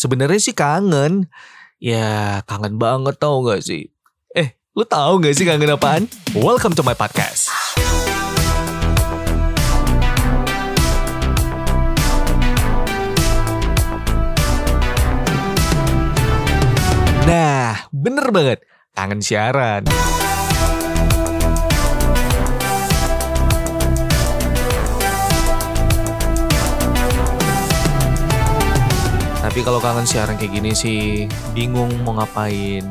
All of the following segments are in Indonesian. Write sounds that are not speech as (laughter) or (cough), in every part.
Sebenarnya sih kangen. Ya kangen banget tau gak sih? Eh, lu tahu gak sih kangen apaan? Welcome to my podcast. Nah, bener banget. Kangen siaran. Tapi kalau kangen siaran kayak gini sih bingung mau ngapain.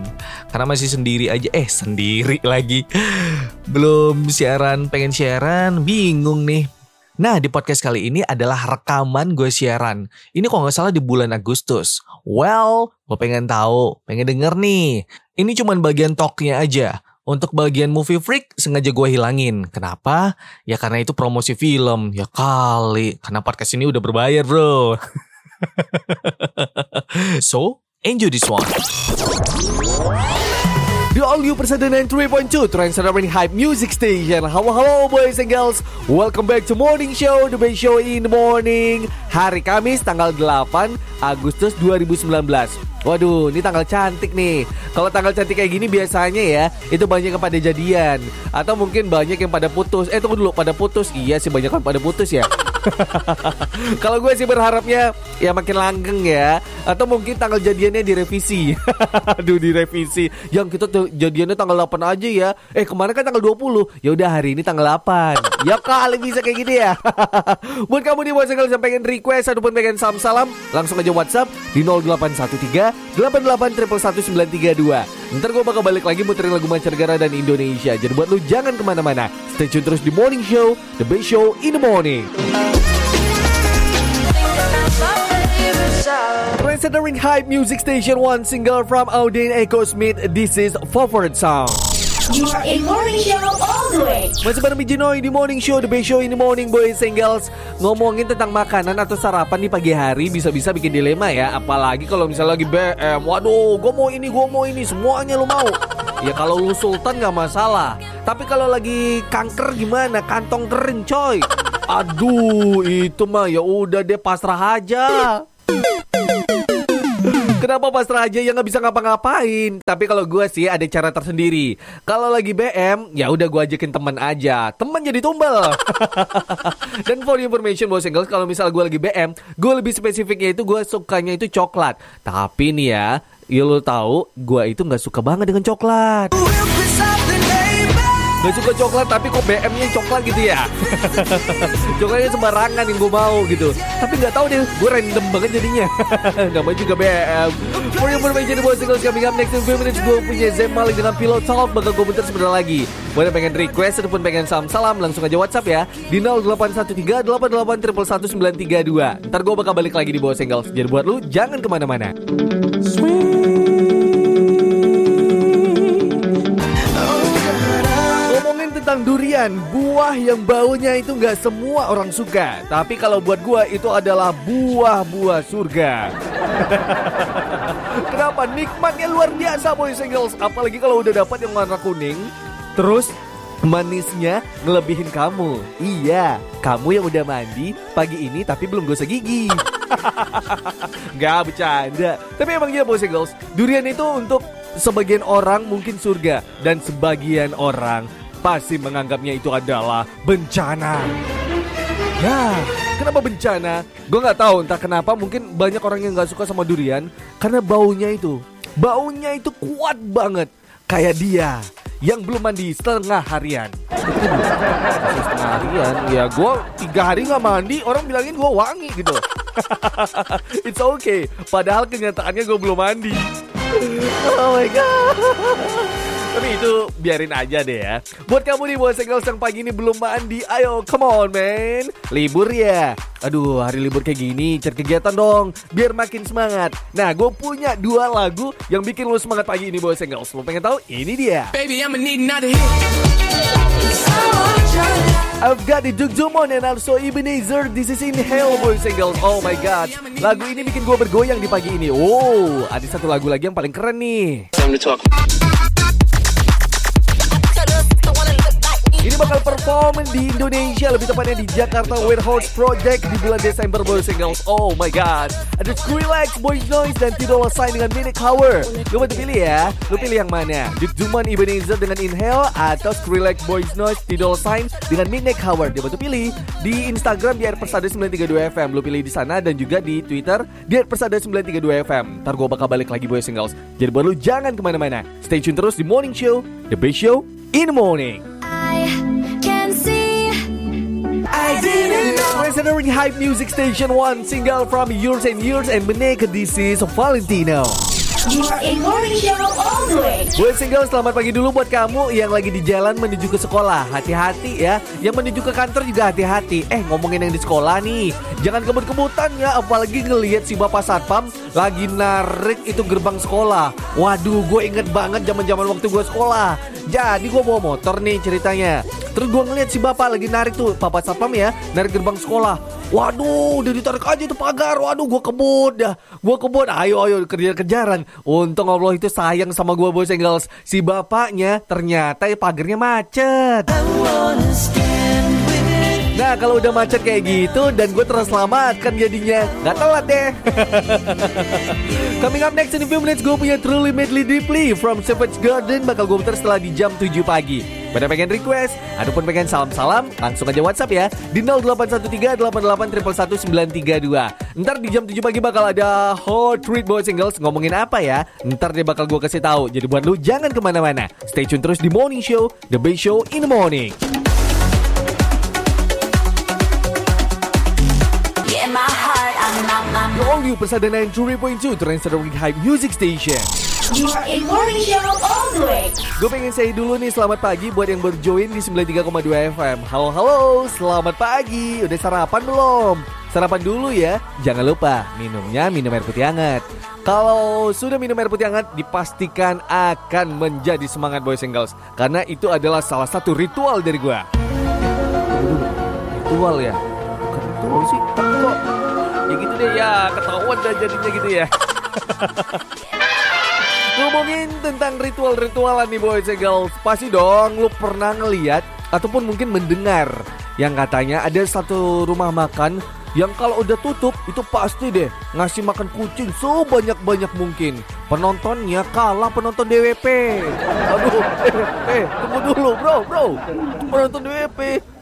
Karena masih sendiri aja. Eh, sendiri lagi. (laughs) Belum siaran, pengen siaran, bingung nih. Nah, di podcast kali ini adalah rekaman gue siaran. Ini kok nggak salah di bulan Agustus. Well, gue pengen tahu, pengen denger nih. Ini cuman bagian talknya aja. Untuk bagian movie freak sengaja gue hilangin. Kenapa? Ya karena itu promosi film. Ya kali. Karena podcast ini udah berbayar bro. (laughs) so, enjoy this one. The All You Persada 93.2 Trend Center Hype Music Station Halo halo boys and girls Welcome back to Morning Show The best show in the morning Hari Kamis tanggal 8 Agustus 2019 Waduh, ini tanggal cantik nih. Kalau tanggal cantik kayak gini biasanya ya, itu banyak yang pada jadian atau mungkin banyak yang pada putus. Eh tunggu dulu, pada putus. Iya sih banyak kan pada putus ya. (laughs) Kalau gue sih berharapnya ya makin langgeng ya, atau mungkin tanggal jadiannya direvisi. (laughs) Aduh, direvisi. Yang kita tuh jadiannya tanggal 8 aja ya. Eh, kemarin kan tanggal 20. Ya udah hari ini tanggal 8. (laughs) ya kali bisa kayak gini ya. Buat kamu nih buat yang pengen request ataupun pengen salam-salam, langsung aja WhatsApp di 0813 88 1932 Ntar gue bakal balik lagi muterin lagu mancanegara dan Indonesia Jadi buat lu jangan ke mana-mana Stay tune terus di Morning Show The best show in the morning Considering Hype Music Station One single from Audin Echo Smith This is Favorite Song You are in morning show all the way. Masih bareng Bijinoy di Morning Show, The Best Show in the Morning Boys and Girls. Ngomongin tentang makanan atau sarapan di pagi hari bisa-bisa bikin dilema ya. Apalagi kalau misalnya lagi BM Waduh, gue mau ini, gue mau ini, semuanya lu mau. Ya kalau lu sultan gak masalah. Tapi kalau lagi kanker gimana? Kantong kering coy. Aduh, itu mah ya udah deh pasrah aja Kenapa pasrah aja yang nggak bisa ngapa-ngapain? Tapi kalau gue sih ada cara tersendiri. Kalau lagi BM, ya udah gue ajakin teman aja. Teman jadi tumbal. (laughs) Dan for information bos singles, kalau misal gue lagi BM, gue lebih spesifiknya itu gue sukanya itu coklat. Tapi nih ya, ya lo tahu, gue itu nggak suka banget dengan coklat. Gak suka coklat tapi kok BM-nya coklat gitu ya? (laughs) Coklatnya sembarangan yang gue mau gitu. Tapi gak tahu deh gue random banget jadinya. (laughs) Namanya juga BM For your information buat singles coming up next in few minutes Gue punya Zem Malik dengan Pilot Talk. Bakal gue bentar sebentar lagi. Buat yang pengen request ataupun pengen salam-salam Langsung aja WhatsApp ya. Di 0813 88 932 Ntar gue bakal balik lagi di bawah singles Jadi buat lu jangan ke mana-mana. Ngomongin tentang durian, buah yang baunya itu nggak semua orang suka. Tapi kalau buat gua itu adalah buah-buah surga. (laughs) Kenapa? Nikmatnya luar biasa boys and girls. Apalagi kalau udah dapat yang warna kuning. Terus manisnya ngelebihin kamu. Iya, kamu yang udah mandi pagi ini tapi belum gosok gigi. (laughs) Gak bercanda. Tapi emang iya boys and girls, durian itu untuk sebagian orang mungkin surga dan sebagian orang pasti menganggapnya itu adalah bencana. Ya, kenapa bencana? Gue nggak tahu entah kenapa mungkin banyak orang yang nggak suka sama durian karena baunya itu, baunya itu kuat banget. Kayak dia yang belum mandi setengah harian. setengah harian, ya gue tiga hari nggak mandi, orang bilangin gue wangi gitu. (laughs) It's okay, padahal kenyataannya gue belum mandi. Oh my god. Tapi itu biarin aja deh ya. Buat kamu nih buat single yang pagi ini belum mandi, ayo come on man. Libur ya. Aduh hari libur kayak gini cari kegiatan dong biar makin semangat. Nah gue punya dua lagu yang bikin lu semangat pagi ini buat single. Lo pengen tahu? Ini dia. Baby, I'ma need another hit. I've got the Duke Dumont and also Ebenezer This is in Hell Boys and Girls Oh my god Lagu ini bikin gue bergoyang di pagi ini Oh ada satu lagu lagi yang paling keren nih Time to talk. Bakal perform di Indonesia Lebih tepatnya di Jakarta Warehouse Project Di bulan Desember Boys Singles Oh my god. Ada Skrillex, Boys Noise Dan Tidola Sign dengan Minute Power. Lu bantu pilih ya. Lu pilih yang mana? Duke Duman Ebenezer dengan Inhale Atau Skrillex, Boys Noise, Tidola Sign Dengan Minute Power? Dia bantu pilih. Di Instagram di Persada 932 FM Lu pilih di sana Dan juga di Twitter Di Persada 932 FM Ntar gue bakal balik lagi Boys Singles Jadi buat lu jangan ke mana-mana. Stay tune terus di Morning Show The best show in the morning. I Considering Hype Music Station 1 single from Yours and Yours and Meneke This is Valentino. You are in morning show all the way. Buat single selamat pagi dulu buat kamu yang lagi di jalan menuju ke sekolah. Hati-hati ya. Yang menuju ke kantor juga hati-hati. Eh ngomongin yang di sekolah nih. Jangan kebut-kebutan ya Apalagi ngelihat si bapak satpam Lagi narik itu gerbang sekolah. Waduh gue inget banget zaman zaman waktu gue sekolah. Jadi gue bawa motor nih ceritanya. Terus gue ngeliat si bapak lagi narik tuh Bapak satpam ya Narik gerbang sekolah. Waduh udah ditarik aja tuh pagar. Waduh gue kebut dah. Gue kebut. Ayo ayo kejar-kejaran. Untung Allah itu sayang sama gue and girls Si bapaknya ternyata ya pagarnya macet Nah kalau udah macet kayak gitu dan gue terselamatkan jadinya. Gak telat deh (laughs) Coming up next in a few minutes gue punya Truly Madly Deeply From Savage Garden. Bakal gue putar setelah di jam 7 pagi. Pada pengen request? Ataupun pengen salam-salam langsung aja WhatsApp ya. Di 0813 Ntar di jam 7 pagi bakal ada Hot Treat Boys and Girls ngomongin apa ya? Ntar dia bakal gue kasih tahu. Jadi buat lu jangan ke mana-mana. Stay tune terus di Morning Show The Best Show in the Morning I'm All you Persada 93.2 Trends Terbaik Hype Music Station. You are in morning show all the way. Gue pengen say dulu nih selamat pagi buat yang baru join di 93,2 FM Halo halo, selamat pagi. Udah sarapan belum? Sarapan dulu ya. Jangan lupa minumnya minum air putih hangat. Kalau sudah minum air putih hangat Dipastikan akan menjadi semangat boys and girls. Karena itu adalah salah satu ritual dari gue Ritual ya? Bukan ritual sih Tapi kok Ya gitu deh ya Ketahuan dah jadinya gitu ya. (laughs) Ngomongin tentang ritual-ritualan nih boys and girls. Pasti dong lu pernah ngeliat Ataupun mungkin mendengar Yang katanya ada satu rumah makan Yang kalau udah tutup itu pasti deh Ngasih makan kucing sebanyak-banyak mungkin. Penontonnya kalah penonton DWP Aduh eh, eh tunggu dulu bro bro. Penonton DWP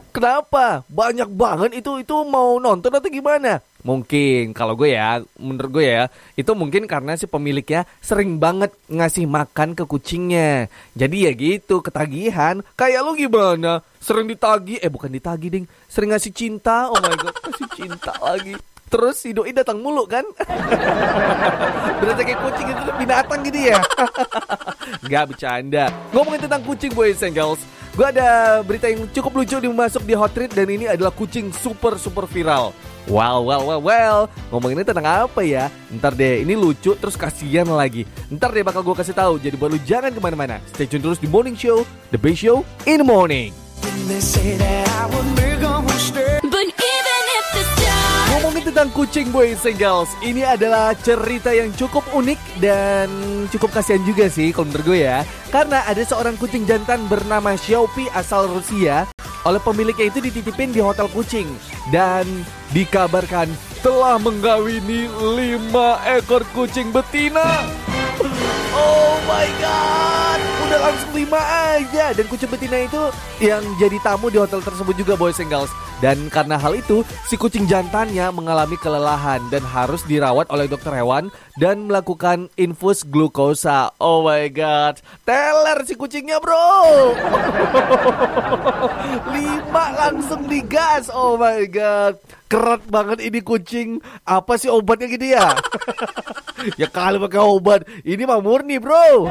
Kenapa? Banyak banget itu itu mau nonton atau gimana? Mungkin kalau gue ya, menurut gue ya, itu mungkin karena si pemiliknya sering banget ngasih makan ke kucingnya. Jadi ya gitu, ketagihan. Kayak lu gimana? Sering ditagi, eh bukan ditagi ding, sering ngasih cinta. Oh my god, kasih cinta lagi. Terus si doi datang mulu kan? (laughs) Berarti kayak kucing itu binatang gitu ya? (laughs) Nggak bercanda. Ngomongin tentang kucing boys and girls, gue ada berita yang cukup lucu dimasuk di Hot Treat dan ini adalah kucing super super viral. Wow, wow, wow, wow. Ngomongin tentang apa ya? Ntar deh, ini lucu terus kasihan lagi. Ntar deh bakal gue kasih tahu. Jadi buat lu jangan ke mana-mana. Stay tune terus di Morning Show, The Best Show in the Morning. Tentang kucing boys and girls Ini adalah cerita yang cukup unik dan cukup kasihan juga sih kalau menurut gue ya. Karena ada seorang kucing jantan bernama Xiaopi asal Rusia. Oleh pemiliknya itu dititipin di hotel kucing. Dan dikabarkan telah menggawini 5 ekor kucing betina. Oh my god. Udah langsung lima aja. Dan kucing betina itu yang jadi tamu di hotel tersebut juga boys and girls Dan karena hal itu Si kucing jantannya mengalami kelelahan Dan harus dirawat oleh dokter hewan Dan melakukan infus glukosa. Oh my god Teler si kucingnya bro. (laughs) Lima langsung digas. Oh my god Kerat banget ini kucing. Apa sih obatnya gitu ya? (laughs) Ya kali pakai obat Ini mah murni bro.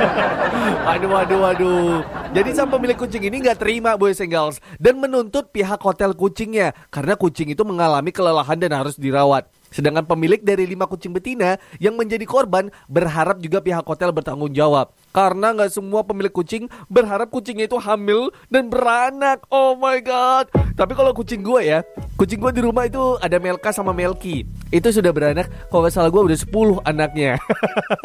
(laughs) Aduh aduh aduh. Jadi sang pemilik kucing ini nggak terima boys and girls. Dan menuntut pihak hotel kucingnya Karena kucing itu mengalami kelelahan dan harus dirawat Sedangkan pemilik dari lima kucing betina yang menjadi korban berharap juga pihak hotel bertanggung jawab. Karena nggak semua pemilik kucing berharap kucingnya itu hamil dan beranak. Oh my god. Tapi kalau kucing gue ya, kucing gue di rumah itu ada Melka sama Melki. Itu sudah beranak. Kalau nggak salah gue udah 10 anaknya.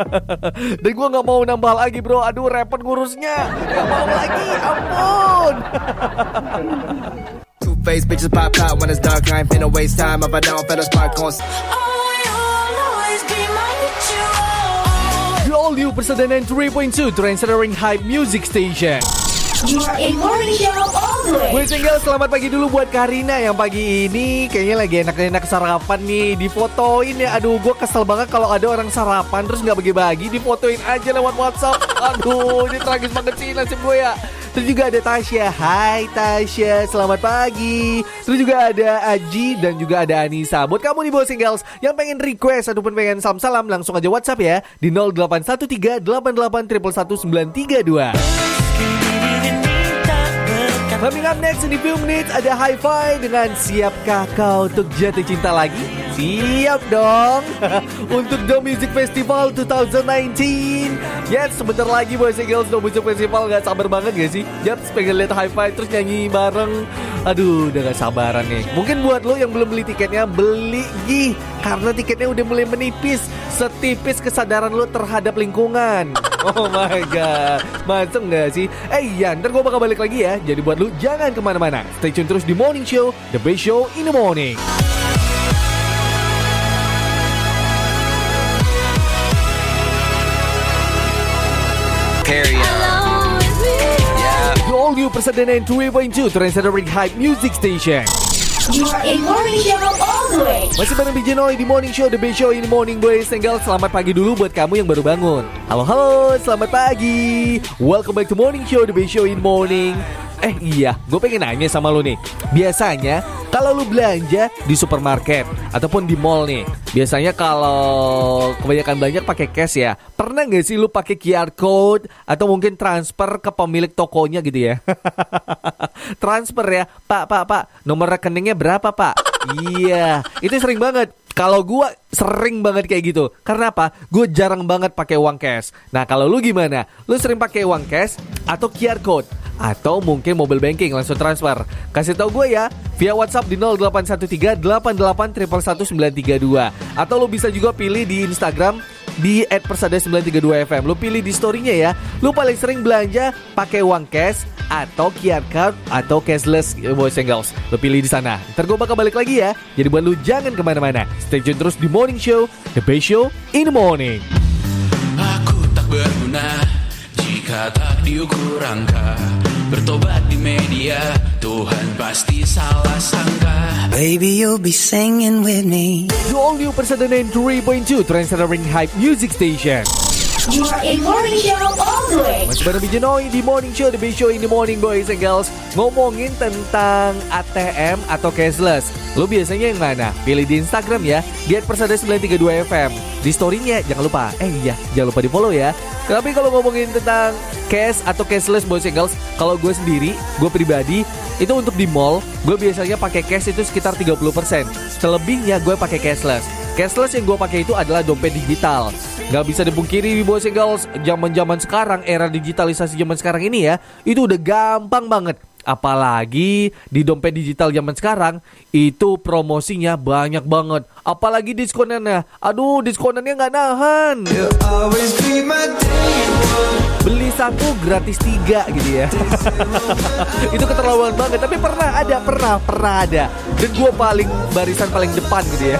(laughs) dan gue nggak mau nambah lagi bro. Aduh repot ngurusnya. Gak mau lagi. Ampun. (laughs) Two faced bitches pop out when it's dark. I ain't finna waste time if I don't feel a spark on. Oh, you'll always be my ritual. The all new Persadanan 3.2 Trendsettering Hype Music Station. You are in morning show all the way. Gue single selamat pagi dulu buat Karina yang pagi ini kayaknya lagi enak-enak sarapan nih difotoin ya. Aduh gue kesel banget kalau ada orang sarapan terus nggak bagi-bagi difotoin aja lewat WhatsApp. Aduh ini tragis banget sih nasib gue ya. Terus juga ada Tasya. Hai Tasya. Selamat pagi. Terus juga ada Aji Dan juga ada Anissa. Buat kamu nih bos singles Yang pengen request Ataupun pengen salam-salam Langsung aja WhatsApp ya Di 0813 88 932 Coming up next in a few minutes ada Hi-Fi dengan Siapkah kau untuk jatuh cinta lagi? Siap dong. (laughs) Untuk The Music Festival 2019 Yes, sebentar lagi boys and girls The Music Festival Gak sabar banget gak sih? Yap, pengen lihat Hi-Fi terus nyanyi bareng. Aduh, udah gak sabaran nih. Mungkin buat lo yang belum beli tiketnya Beli gih Karena tiketnya udah mulai menipis. Setipis kesadaran lo terhadap lingkungan. (laughs) Oh my god. Masuk gak sih? Eh iya ntar gue bakal balik lagi ya. Jadi buat lu jangan ke mana-mana. Stay tune terus di Morning Show The Best Show in the Morning Yeah. The all new Persadanan 3.2 Trendsettering Hype Music Station You are in morning show all the way. Masih bareng BJ Noy di Morning Show The Best Show in the Morning Boys Girls Selamat pagi dulu buat kamu yang baru bangun Halo halo selamat pagi Welcome back to Morning Show The Best Show in Morning Eh iya, gue pengen nanya sama lu nih Biasanya kalau lu belanja di supermarket Ataupun di mall nih Biasanya kalau kebanyakan belanja pakai cash ya Pernah nggak sih lu pakai QR code Atau mungkin transfer ke pemilik tokonya gitu ya (laughs) Transfer ya Pak, pak, pak Nomor rekeningnya berapa pak? Iya, itu sering banget kalau gua sering banget kayak gitu. Karena apa? Gue jarang banget pakai uang cash. Nah, kalau lu gimana? Lu sering pakai uang cash atau QR code? Atau mungkin mobile banking langsung transfer Kasih tahu gue ya Via WhatsApp di 0813 88 932 Atau lu bisa juga pilih di Instagram di @persada932fm. Lu pilih di story-nya ya. Lu paling sering belanja pakai uang cash atau QR card atau cashless eh, boys and girls. Lu pilih di sana. Ntar gue bakal balik lagi ya. Jadi buat lu jangan ke mana-mana. Stay tune terus di Morning Show, The Best Show in the Morning. Aku tak berguna jika tak diukur angka Bertobat di media, Tuhan pasti salah sangka Baby, you'll be singing with me. The all new Persadanan 3.2 Trendsettering Hype Music Station. You are in morning show all the way. Masih bareng BJ Noy di Morning Show, The Big Show in the Morning Boys and Girls Ngomongin tentang ATM atau cashless Lu biasanya yang mana? Pilih di Instagram ya Di @persada932fm Di story-nya jangan lupa Eh iya, jangan lupa di follow ya Tapi kalau ngomongin tentang cash atau cashless Boys Girls Kalau gue sendiri, gue pribadi Itu untuk di mall Gue biasanya pakai cash itu sekitar 30% Selebihnya gue pakai cashless Cashless yang gue pakai itu adalah dompet digital. Gak bisa dipungkiri boys and girls, zaman zaman sekarang era digitalisasi zaman sekarang ini ya, itu udah gampang banget. Apalagi di dompet digital zaman sekarang itu promosinya banyak banget. Apalagi diskonannya, aduh diskonannya nggak nahan. Beli satu gratis tiga gitu ya. (laughs) itu keterlaluan banget. Tapi pernah ada, pernah, pernah ada. Dan gue paling barisan paling depan gitu ya.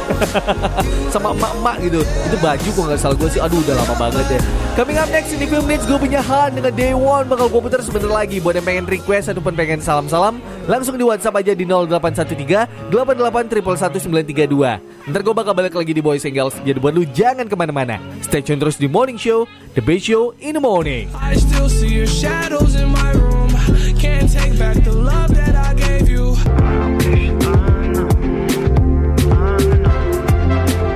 (laughs) Sama emak-emak gitu. Itu baju gue nggak salah gue sih. Aduh udah lama banget ya. Coming up next in a few minutes gue punya Han dengan Day One bakal gue putar sebentar lagi. Buat yang pengen request ataupun pengen salam-salam, langsung di WhatsApp aja di 0813 88 932. Ntar gue bakal balik lagi di Boys and Girls. Jadi buat lu jangan ke mana-mana. Stay tune terus di Morning Show, The Best Show in the Morning. I still see your shadows in my room Can't take back the love that I gave you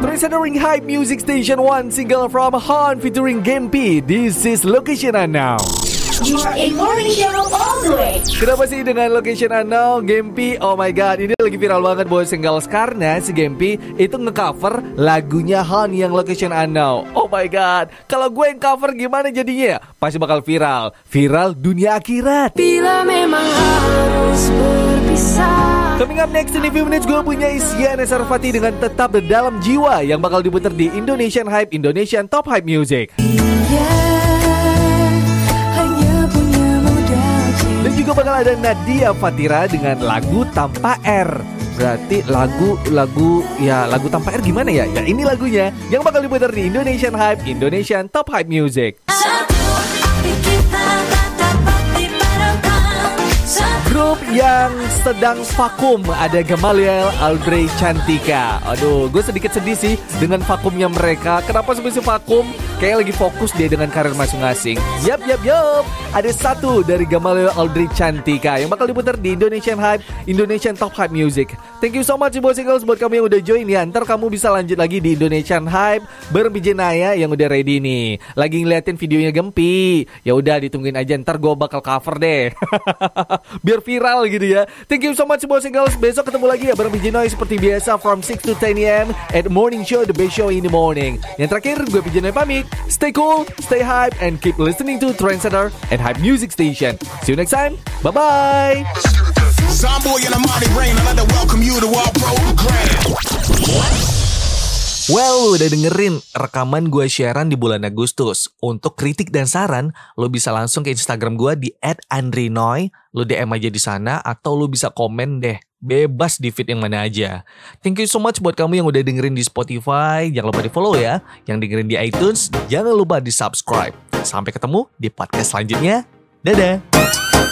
Considering Hype Music Station 1 single from Han featuring Gempi. This is Location now. You are in morning show all the way. Kenapa sih dengan location unknown Gempi? Oh my god, ini lagi viral banget and girls karena si Gempi itu ngecover lagunya Han yang location unknown. Oh my god, kalau gue yang cover gimana jadinya? Pasti bakal viral, viral dunia akhirat. Bila memang harus berpisah Coming up next in a few minutes gue punya Isyana Sarfati dengan tetap di dalam jiwa yang bakal diputar di Indonesian Hype Indonesian Top Hype Music. Ya, juga bakal ada Nadia Fatira dengan lagu tanpa R. Berarti lagu lagu ya lagu tanpa R gimana ya? Ya ini lagunya yang bakal diputar di Indonesian Hype Indonesian Top Hype Music. Grup yang sedang vakum ada Gamaliel Audrey Cantika. Aduh, gue sedikit sedih sih dengan vakumnya mereka. Kenapa sebenarnya vakum? Kayak lagi fokus dia dengan karir masing-masing. Yap, yap, yap. Ada satu dari Gamaliel Audrey Cantika yang bakal diputar di Indonesian Hype, Indonesian Top Hype Music. Thank you so much and girls buat kamu yang udah join ya. Ntar kamu bisa lanjut lagi di Indonesian Hype bareng Naya yang udah ready nih. Lagi ngeliatin videonya Gempi. Ya udah ditungguin aja ntar gue bakal cover deh. (laughs) Biar viral gitu ya. Thank you so much boys and girls. Besok ketemu lagi ya bareng BJ Noy seperti biasa from 6 to 10 am at Morning Show The Best Show in the Morning. Yang terakhir gue BJ Noy pamit. Stay cool, stay hype and keep listening to Trendsetter and Hype Music Station. See you next time. Bye bye. Zomboy and Rain, I'd like to welcome you to our program. Well, udah dengerin rekaman gue siaran di bulan Agustus. Untuk kritik dan saran, lo bisa langsung ke Instagram gue di @andrinoy. Lo DM aja di sana atau lo bisa komen deh. Bebas di feed yang mana aja. Thank you so much buat kamu yang udah dengerin di Spotify. Jangan lupa di follow ya. Yang dengerin di iTunes, jangan lupa di subscribe. Sampai ketemu di podcast selanjutnya. Dadah.